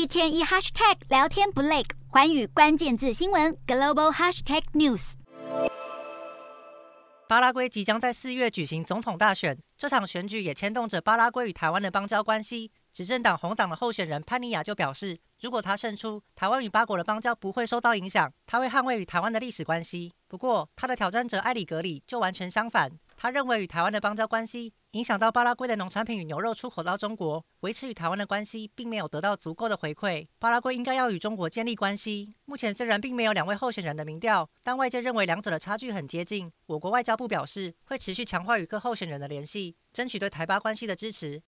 一天一 hashtag 聊天不累，环宇关键字新闻 global hashtag news。巴拉圭即将在四月举行总统大选，这场选举也牵动着巴拉圭与台湾的邦交关系。执政党红党的候选人潘尼亚就表示，如果他胜出，台湾与巴国的邦交不会受到影响，他会捍卫与台湾的历史关系。不过，他的挑战者埃里格里就完全相反。他认为与台湾的邦交关系影响到巴拉圭的农产品与牛肉出口到中国，维持与台湾的关系并没有得到足够的回馈。巴拉圭应该要与中国建立关系。目前虽然并没有两位候选人的民调，但外界认为两者的差距很接近。我国外交部表示会持续强化与各候选人的联系，争取对台巴关系的支持。